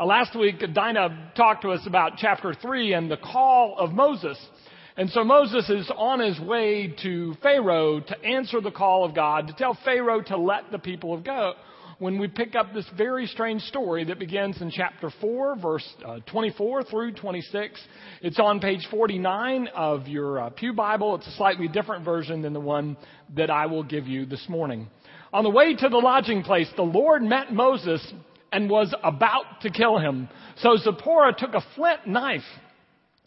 Uh, last week, Dinah talked to us about chapter 3 and the call of Moses. And so Moses is on his way to Pharaoh to answer the call of God, to tell Pharaoh to let the people of go. When we pick up this very strange story that begins in chapter 4, verse uh, 24 through 26. It's on page 49 of your uh, Pew Bible. It's a slightly different version than the one that I will give you this morning. On the way to the lodging place, the Lord met Moses and was about to kill him. So Zipporah took a flint knife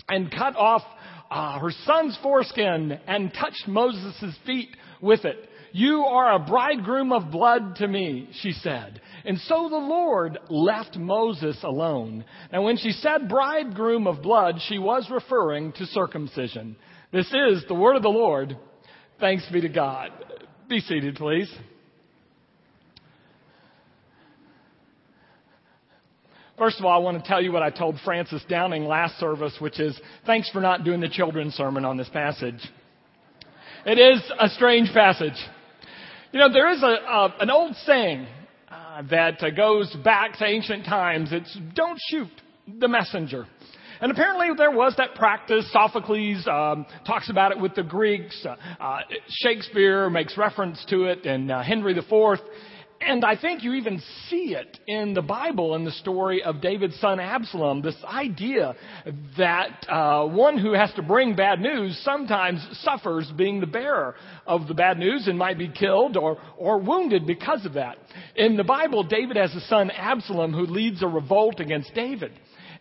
and cut off uh, her son's foreskin and touched Moses' feet with it. You are a bridegroom of blood to me, she said. And so the Lord left Moses alone. And when she said bridegroom of blood, she was referring to circumcision. This is the word of the Lord. Thanks be to God. Be seated, please. First of all, I want to tell you what I told Francis Downing last service, which is thanks for not doing the children's sermon on this passage. It is a strange passage. You know, there is a, a an old saying uh, that uh, goes back to ancient times. It's don't shoot the messenger. And apparently there was that practice. Sophocles um, talks about it with the Greeks. Uh, uh Shakespeare makes reference to it, and uh, Henry IV and I think you even see it in the Bible in the story of David's son Absalom. This idea that uh, one who has to bring bad news sometimes suffers being the bearer of the bad news and might be killed or, or wounded because of that. In the Bible, David has a son Absalom who leads a revolt against David.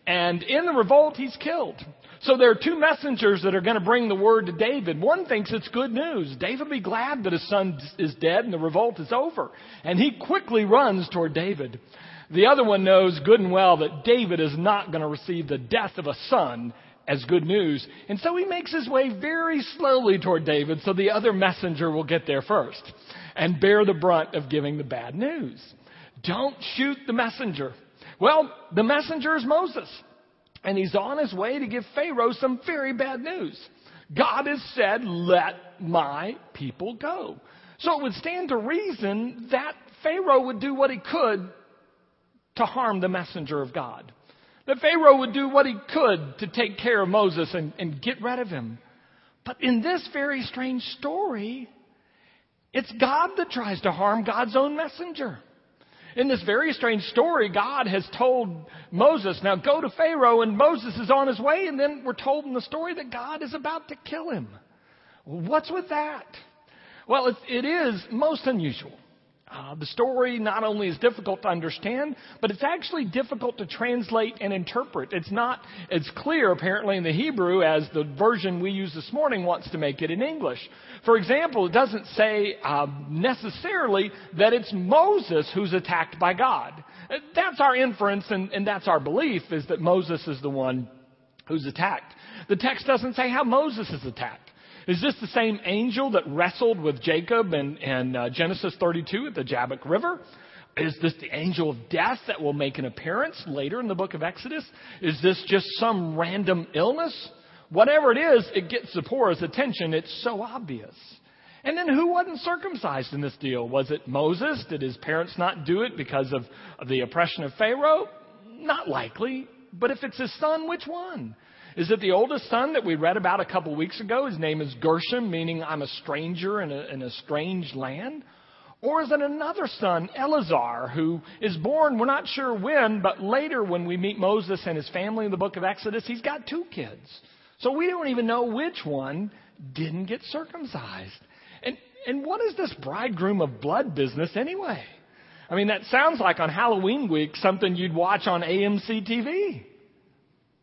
And in the revolt, he's killed. So there are two messengers that are going to bring the word to David. One thinks it's good news. David will be glad that his son is dead and the revolt is over. And he quickly runs toward David. The other one knows good and well that David is not going to receive the death of a son as good news. And so he makes his way very slowly toward David so the other messenger will get there first and bear the brunt of giving the bad news. Don't shoot the messenger. Well, the messenger is Moses. And he's on his way to give Pharaoh some very bad news. God has said, let my people go. So it would stand to reason that Pharaoh would do what he could to harm the messenger of God. That Pharaoh would do what he could to take care of Moses and, and get rid of him. But in this very strange story, it's God that tries to harm God's own messenger. In this very strange story, God has told Moses, now go to Pharaoh, and Moses is on his way, and then we're told in the story that God is about to kill him. What's with that? Well, it, it is most unusual. Uh, the story not only is difficult to understand, but it's actually difficult to translate and interpret. It's not as clear, apparently, in the Hebrew as the version we use this morning wants to make it in English. For example, it doesn't say uh, necessarily that it's Moses who's attacked by God. That's our inference, and, and that's our belief, is that Moses is the one who's attacked. The text doesn't say how Moses is attacked. Is this the same angel that wrestled with Jacob in, in uh, Genesis 32 at the Jabbok River? Is this the angel of death that will make an appearance later in the book of Exodus? Is this just some random illness? Whatever it is, it gets Zipporah's attention. It's so obvious. And then who wasn't circumcised in this deal? Was it Moses? Did his parents not do it because of, of the oppression of Pharaoh? Not likely. But if it's his son, which one? Is it the oldest son that we read about a couple weeks ago? His name is Gershom, meaning I'm a stranger in a, in a strange land. Or is it another son, Eleazar, who is born, we're not sure when, but later when we meet Moses and his family in the book of Exodus, he's got two kids. So we don't even know which one didn't get circumcised. And, and what is this bridegroom of blood business anyway? I mean, that sounds like on Halloween week something you'd watch on AMC TV.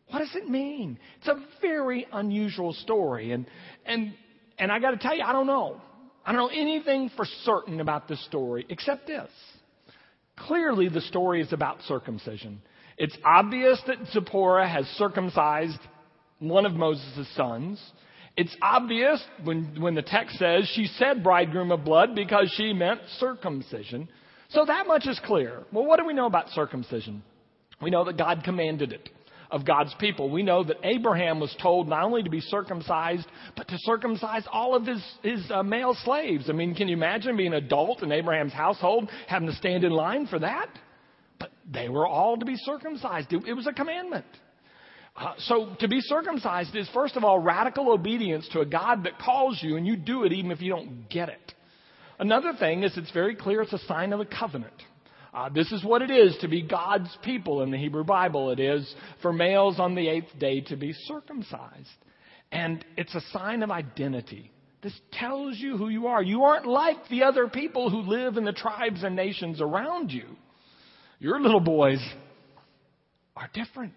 What does it mean? It's a very unusual story. And, and, and I got to tell you, I don't know. I don't know anything for certain about this story except this. Clearly, the story is about circumcision. It's obvious that Zipporah has circumcised one of Moses' sons. It's obvious when, when the text says she said bridegroom of blood because she meant circumcision. So that much is clear. Well, what do we know about circumcision? We know that God commanded it of God's people. We know that Abraham was told not only to be circumcised, but to circumcise all of his, his uh, male slaves. I mean, can you imagine being an adult in Abraham's household having to stand in line for that? but they were all to be circumcised. It, was a commandment. Uh, so to be circumcised is first of all radical obedience to a God that calls you and you do it even if you don't get it. Another thing is it's very clear it's a sign of a covenant. Uh, this is what it is to be God's people in the Hebrew Bible. It is for males on the eighth day to be circumcised. And it's a sign of identity. This tells you who you are. You aren't like the other people who live in the tribes and nations around you. Your little boys are different.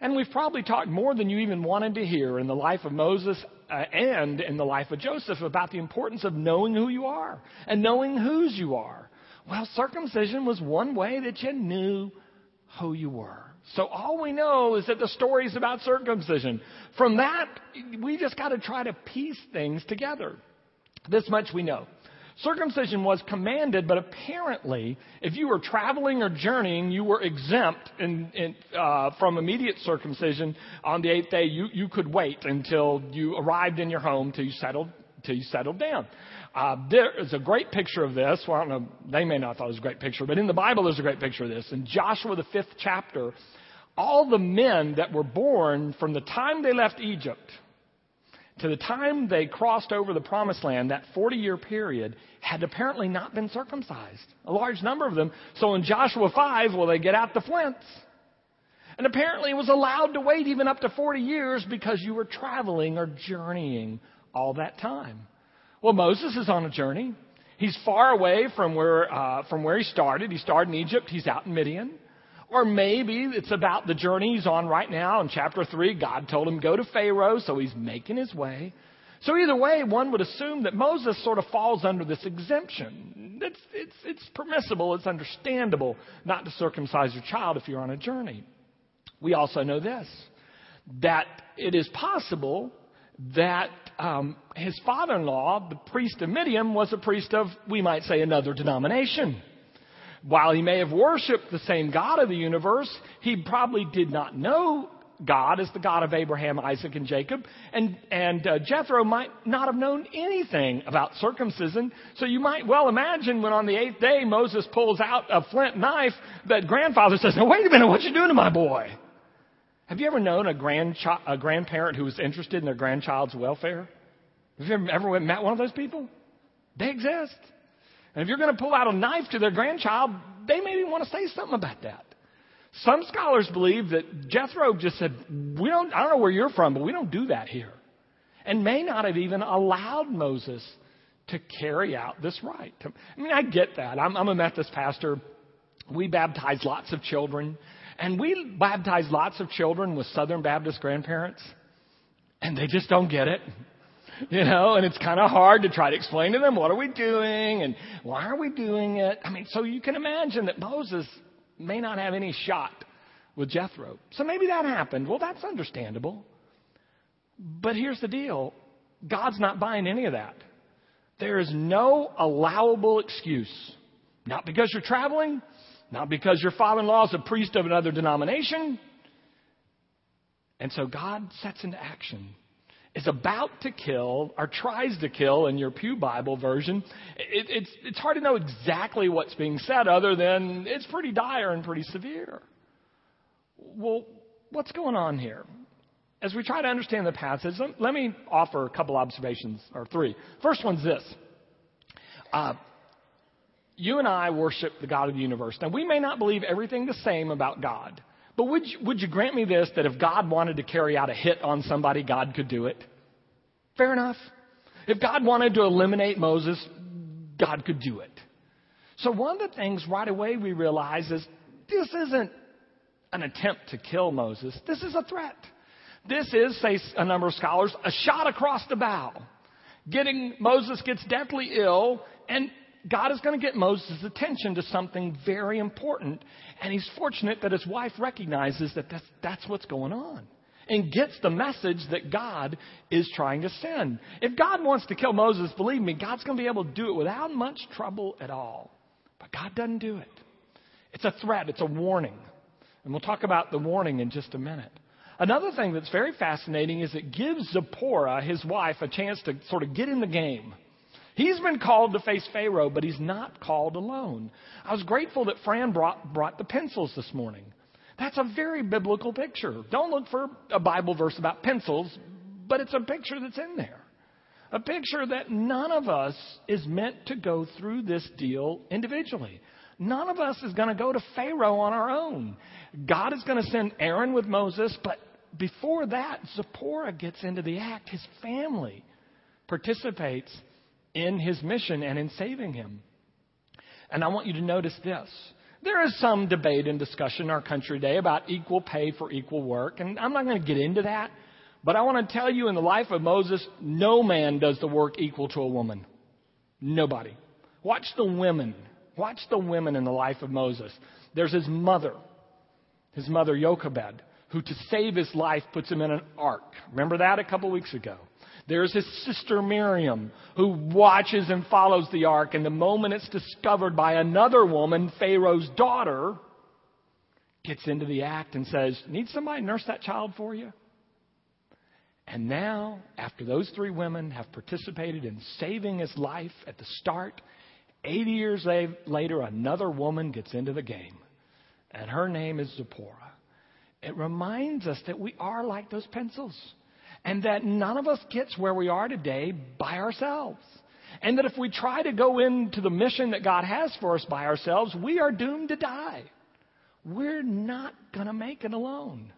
And we've probably talked more than you even wanted to hear in the life of Moses uh, and in the life of Joseph about the importance of knowing who you are and knowing whose you are. Well, circumcision was one way that you knew who you were. So all we know is that the story is about circumcision. From that, we just got to try to piece things together. This much we know. Circumcision was commanded, but apparently, if you were traveling or journeying, you were exempt in, in, uh, from immediate circumcision on the eighth day. You, you could wait until you arrived in your home till you settled, till you settled down. Uh, there is a great picture of this. Well, I don't know, they may not have thought it was a great picture, but in the Bible there's a great picture of this. In Joshua, the fifth chapter, all the men that were born from the time they left Egypt to the time they crossed over the promised land, that 40 year period, had apparently not been circumcised. A large number of them. So in Joshua 5, well, they get out the flints. And apparently it was allowed to wait even up to 40 years because you were traveling or journeying all that time. Well, Moses is on a journey. He's far away from where, uh, from where he started. He started in Egypt. He's out in Midian. Or maybe it's about the journey he's on right now. In chapter 3, God told him go to Pharaoh, so he's making his way. So either way, one would assume that Moses sort of falls under this exemption. It's, it's, it's permissible, it's understandable not to circumcise your child if you're on a journey. We also know this, that it is possible that um, his father-in-law, the priest of Midian, was a priest of, we might say, another denomination. While he may have worshiped the same God of the universe, he probably did not know God as the God of Abraham, Isaac, and Jacob. And, and uh, Jethro might not have known anything about circumcision. So you might well imagine when on the eighth day Moses pulls out a flint knife that grandfather says, now wait a minute, what you doing to my boy? Have you ever known a, grandchi- a grandparent who was interested in their grandchild's welfare? Have you ever, met one of those people? They exist. And if you're going to pull out a knife to their grandchild, they maybe want to say something about that. Some scholars believe that Jethro just said, we don't, I don't know where you're from, but we don't do that here. And may not have even allowed Moses to carry out this rite. I mean, I get that. I'm, I'm a Methodist pastor. We baptize lots of children. And we baptize lots of children with Southern Baptist grandparents. And they just don't get it you know, and it's kind of hard to try to explain to them what are we doing and why are we doing it. I mean, so you can imagine that Moses may not have any shot with Jethro. So maybe that happened. Well, that's understandable. But here's the deal God's not buying any of that. There is no allowable excuse. Not because you're traveling, not because your father in law is a priest of another denomination. And so God sets into action is about to kill or tries to kill in your Pew Bible version. It, it's, it's hard to know exactly what's being said other than it's pretty dire and pretty severe. Well, what's going on here? As we try to understand the passage, let, me offer a couple observations, or three. First one's this. Uh, you and I worship the God of the universe. Now, we may not believe everything the same about God. But would you, would you grant me this that if God wanted to carry out a hit on somebody, God could do it? Fair enough. If God wanted to eliminate Moses, God could do it. So one of the things right away we realize is this isn't an attempt to kill Moses. This is a threat. This is, say a number of scholars, a shot across the bow. Getting Moses gets deathly ill, and God is going to get Moses' attention to something very important. And he's fortunate that his wife recognizes that that's, that's what's going on and gets the message that God is trying to send. If God wants to kill Moses, believe me, God's going to be able to do it without much trouble at all. But God doesn't do it. It's a threat, it's a warning. And we'll talk about the warning in just a minute. Another thing that's very fascinating is it gives Zipporah, his wife, a chance to sort of get in the game He's been called to face Pharaoh, but he's not called alone. I was grateful that Fran brought, brought the pencils this morning. That's a very biblical picture. Don't look for a Bible verse about pencils, but it's a picture that's in there. A picture that none of us is meant to go through this deal individually. None of us is going to go to Pharaoh on our own. God is going to send Aaron with Moses, but before that, Zipporah gets into the act. His family participates in his mission and in saving him. And I want you to notice this. There is some debate and discussion in our country today about equal pay for equal work, and I'm not going to get into that. But I want to tell you in the life of Moses, no man does the work equal to a woman. Nobody. Watch the women. Watch the women in the life of Moses. There's his mother, his mother Jochebed, who to save his life puts him in an ark. Remember that a couple weeks ago. There's his sister Miriam, who watches and follows the ark, and the moment it's discovered by another woman, Pharaoh's daughter, gets into the act and says, Need somebody to nurse that child for you? And now, after those three women have participated in saving his life at the start, 80 years later, another woman gets into the game. And her name is Zipporah. It reminds us that we are like those pencils and that none of us gets where we are today by ourselves. And that if we try to go into the mission that God has for us by ourselves, we are doomed to die. We're not going to make it alone.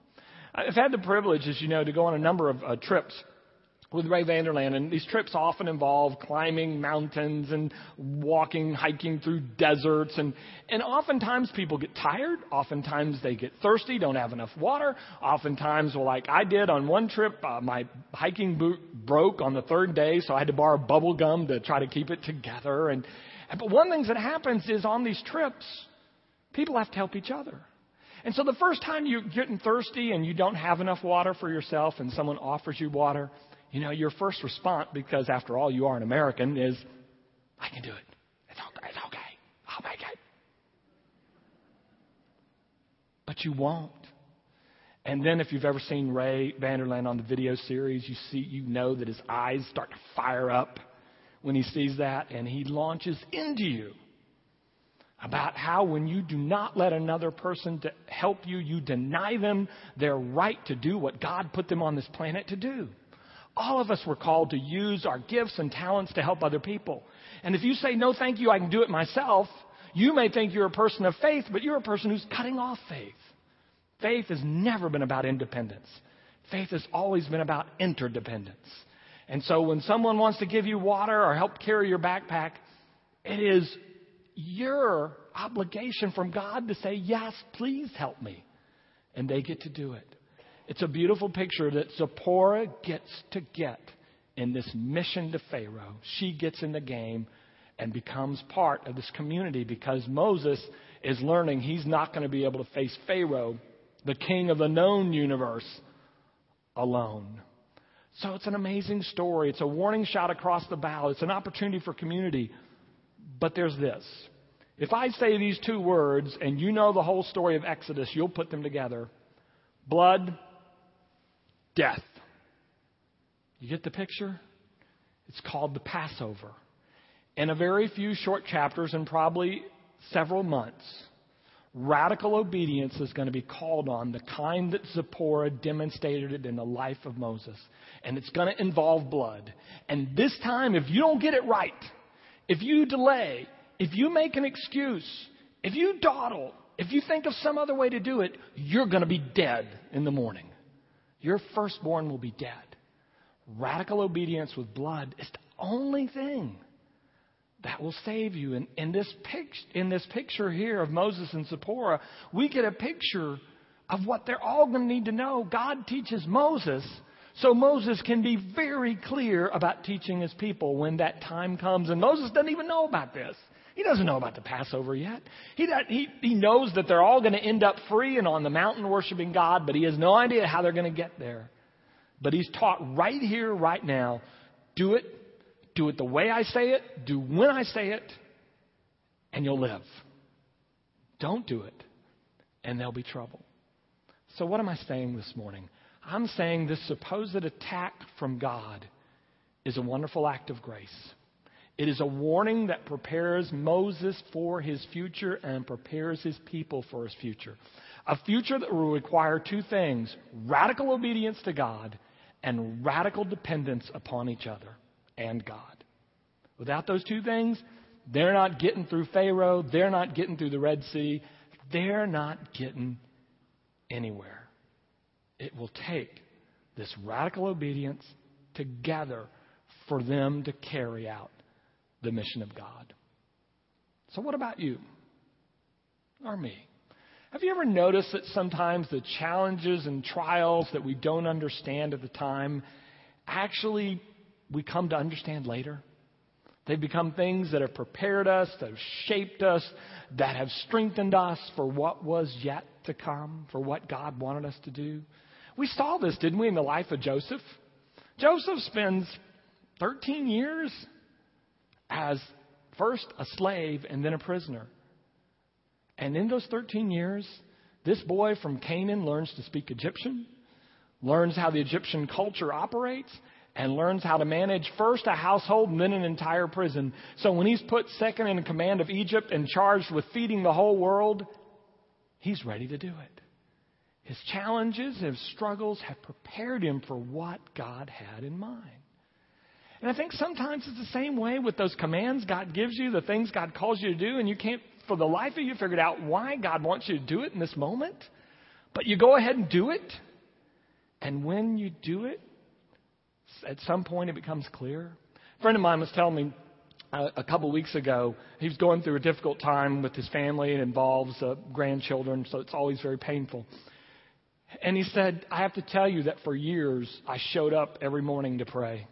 I've had the privilege, as you know, to go on a number of uh, trips with Ray Vander Laan, and these trips often involve climbing mountains and walking, hiking through deserts, and, and oftentimes people get tired. Oftentimes they get thirsty, don't have enough water. Oftentimes, well, like I did on one trip, uh, my hiking boot broke on the third day, so I had to borrow bubble gum to try to keep it together. And, but one things that happens is on these trips, people have to help each other. And so the first time you're getting thirsty and you don't have enough water for yourself and someone offers you water, you know, your first response, because after all, you are an American, is, I can do it. It's okay. It's okay. I'll make it. But you won't. And then if you've ever seen Ray Vander Laan on the video series, you see, you know that his eyes start to fire up when he sees that and he launches into you about how when you do not let another person to help you, you deny them their right to do what God put them on this planet to do. All of us were called to use our gifts and talents to help other people. And if you say, no, thank you, I can do it myself, you may think you're a person of faith, but you're a person who's cutting off faith. Faith has never been about independence. Faith has always been about interdependence. And so when someone wants to give you water or help carry your backpack, it is your obligation from God to say, Yes, please help me. And they get to do it. It's a beautiful picture that Zipporah gets to get in this mission to Pharaoh. She gets in the game and becomes part of this community because Moses is learning he's not going to be able to face Pharaoh, the king of the known universe, alone. So it's an amazing story. It's a warning shot across the bow. It's an opportunity for community. But there's this. If I say these two words and you know the whole story of Exodus, you'll put them together blood death. You get the picture? It's called the Passover. In a very few short chapters and probably several months, radical obedience is going to be called on, the kind that Zipporah demonstrated in the life of Moses. And it's going to involve blood. And this time, if you don't get it right, if you delay, if you make an excuse, if you dawdle, if you think of some other way to do it, you're going to be dead in the morning. Your firstborn will be dead. Radical obedience with blood is the only thing that will save you. And in this, pic- in this picture here of Moses and Zipporah, we get a picture of what they're all going to need to know. God teaches Moses so Moses can be very clear about teaching his people when that time comes. And Moses doesn't even know about this. He doesn't know about the Passover yet. He, he, he knows that they're all going to end up free and on the mountain worshiping God, but he has no idea how they're going to get there. But he's taught right here, right now do it, do it the way I say it, do when I say it, and you'll live. Don't do it, and there'll be trouble. So, what am I saying this morning? I'm saying this supposed attack from God is a wonderful act of grace. It is a warning that prepares Moses for his future and prepares his people for his future. A future that will require two things radical obedience to God and radical dependence upon each other and God. Without those two things, they're not getting through Pharaoh, they're not getting through the Red Sea, they're not getting anywhere. It will take this radical obedience together for them to carry out the mission of God. So, what about you or me? Have you ever noticed that sometimes the challenges and trials that we don't understand at the time actually we come to understand later? They've become things that have prepared us, that have shaped us, that have strengthened us for what was yet to come, for what God wanted us to do. We saw this, didn't we, in the life of Joseph? Joseph spends 13 years as first a slave and then a prisoner. And in those 13 years, this boy from Canaan learns to speak Egyptian, learns how the Egyptian culture operates, and learns how to manage first a household and then an entire prison. So when he's put second in command of Egypt and charged with feeding the whole world, he's ready to do it. His challenges, and his struggles have prepared him for what God had in mind. And I think sometimes it's the same way with those commands God gives you, the things God calls you to do, and you can't, for the life of you, figure out why God wants you to do it in this moment. But you go ahead and do it. And when you do it, at some point it becomes clear. A friend of mine was telling me uh, a couple weeks ago he was going through a difficult time with his family. It involves uh, grandchildren, so it's always very painful. And he said, I have to tell you that for years I showed up every morning to pray.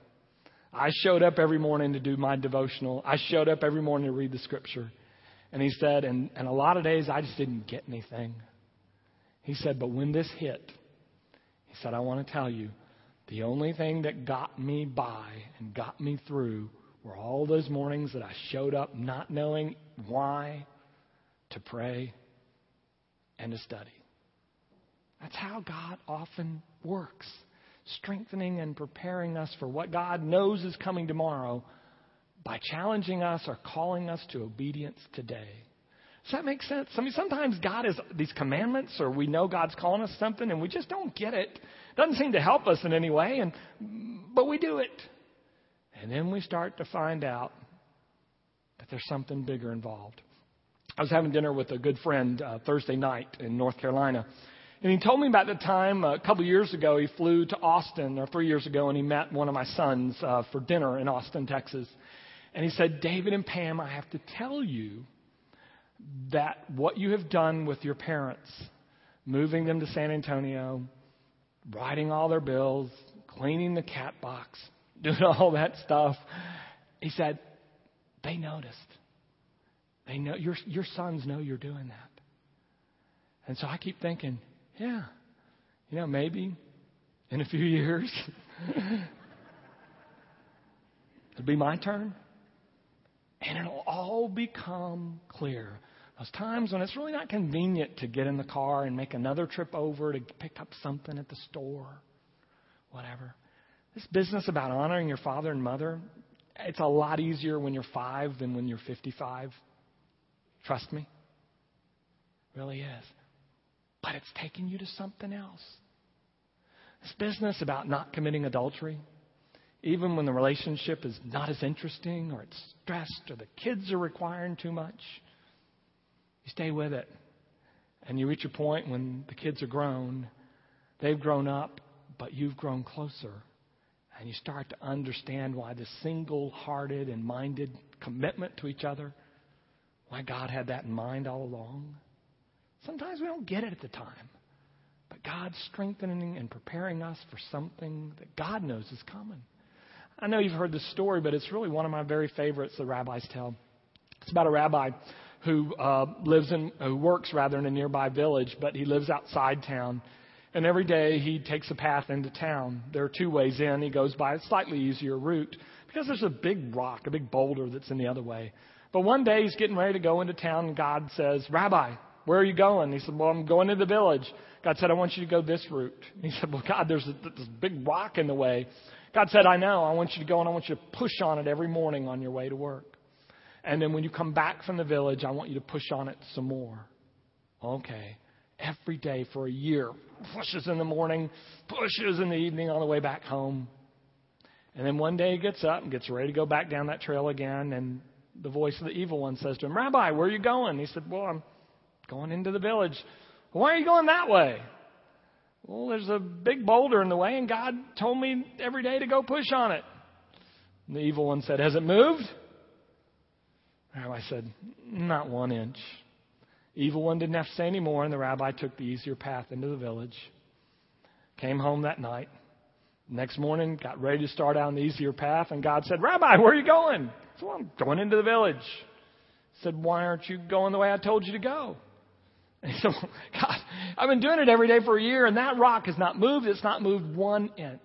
I showed up every morning to do my devotional. I showed up every morning to read the scripture. And he said, and, and a lot of days I just didn't get anything. He said, but when this hit, he said, I want to tell you, the only thing that got me by and got me through were all those mornings that I showed up not knowing why to pray and to study. That's how God often works, strengthening and preparing us for what God knows is coming tomorrow by challenging us or calling us to obedience today. Does that make sense? I mean, sometimes God is these commandments, or we know God's calling us something, and we just don't get it. Doesn't seem to help us in any way, and but we do it. And then we start to find out that there's something bigger involved. I was having dinner with a good friend uh, Thursday night in North Carolina. And he told me about the time uh, a couple years ago he flew to Austin, or three years ago, and he met one of my sons uh, for dinner in Austin, Texas. And he said, David and Pam, I have to tell you that what you have done with your parents, moving them to San Antonio, writing all their bills, cleaning the cat box, doing all that stuff. He said, they noticed. They know your your sons know you're doing that. And so I keep thinking, yeah, you know, maybe in a few years it'll be my turn. And it'll all become clear. Those times when it's really not convenient to get in the car and make another trip over to pick up something at the store, whatever. This business about honoring your father and mother, it's a lot easier when you're five than when you're 55. Trust me. It really is. But it's taking you to something else. This business about not committing adultery, even when the relationship is not as interesting or it's stressed or the kids are requiring too much you stay with it. And you reach a point when the kids are grown, they've grown up, but you've grown closer. And you start to understand why the single hearted and minded commitment to each other, why God had that in mind all along. Sometimes we don't get it at the time. But God's strengthening and preparing us for something that God knows is coming. I know you've heard this story, but it's really one of my very favorites the rabbis tell. It's about a rabbi who uh, lives in, who works rather in a nearby village, but he lives outside town. And every day he takes a path into town. There are two ways in. He goes by a slightly easier route because there's a big rock, a big boulder that's in the other way. But one day he's getting ready to go into town, and God says, Rabbi, where are you going? He said, Well, I'm going to the village. God said, I want you to go this route. he said, Well, God, there's this big rock in the way. God said, I know. I want you to go and I want you to push on it every morning on your way to work. And then when you come back from the village, I want you to push on it some more. Okay. Every day for a year. Pushes in the morning, pushes in the evening on the way back home. And then one day he gets up and gets ready to go back down that trail again. And the voice of the evil one says to him, Rabbi, where are you going? He said, Well, I'm going into the village. Why are you going that way? Well, there's a big boulder in the way, and God told me every day to go push on it. And the evil one said, Has it moved? rabbi said, Not one inch. Evil one didn't have to say any more, and the rabbi took the easier path into the village. Came home that night. Next morning, got ready to start out on the easier path, and God said, Rabbi, where are you going? I said, well, I'm going into the village. He said, Why aren't you going the way I told you to go? Said, God, I've been doing it every day for a year, and that rock has not moved. It's not moved one inch.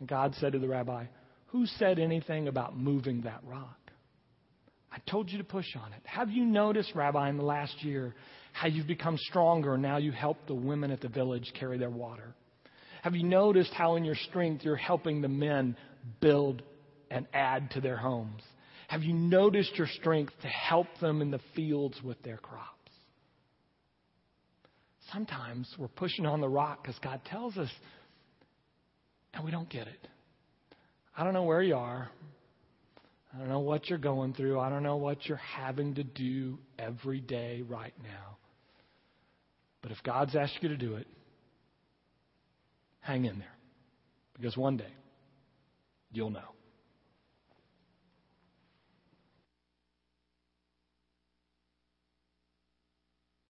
And God said to the rabbi, Who said anything about moving that rock? I told you to push on it. Have you noticed, Rabbi, in the last year, how you've become stronger and now you help the women at the village carry their water? Have you noticed how in your strength you're helping the men build and add to their homes? Have you noticed your strength to help them in the fields with their crops? Sometimes we're pushing on the rock because God tells us, and we don't get it. I don't know where you are. I don't know what you're going through. I don't know what you're having to do every day right now. But if God's asked you to do it, hang in there. Because one day, you'll know.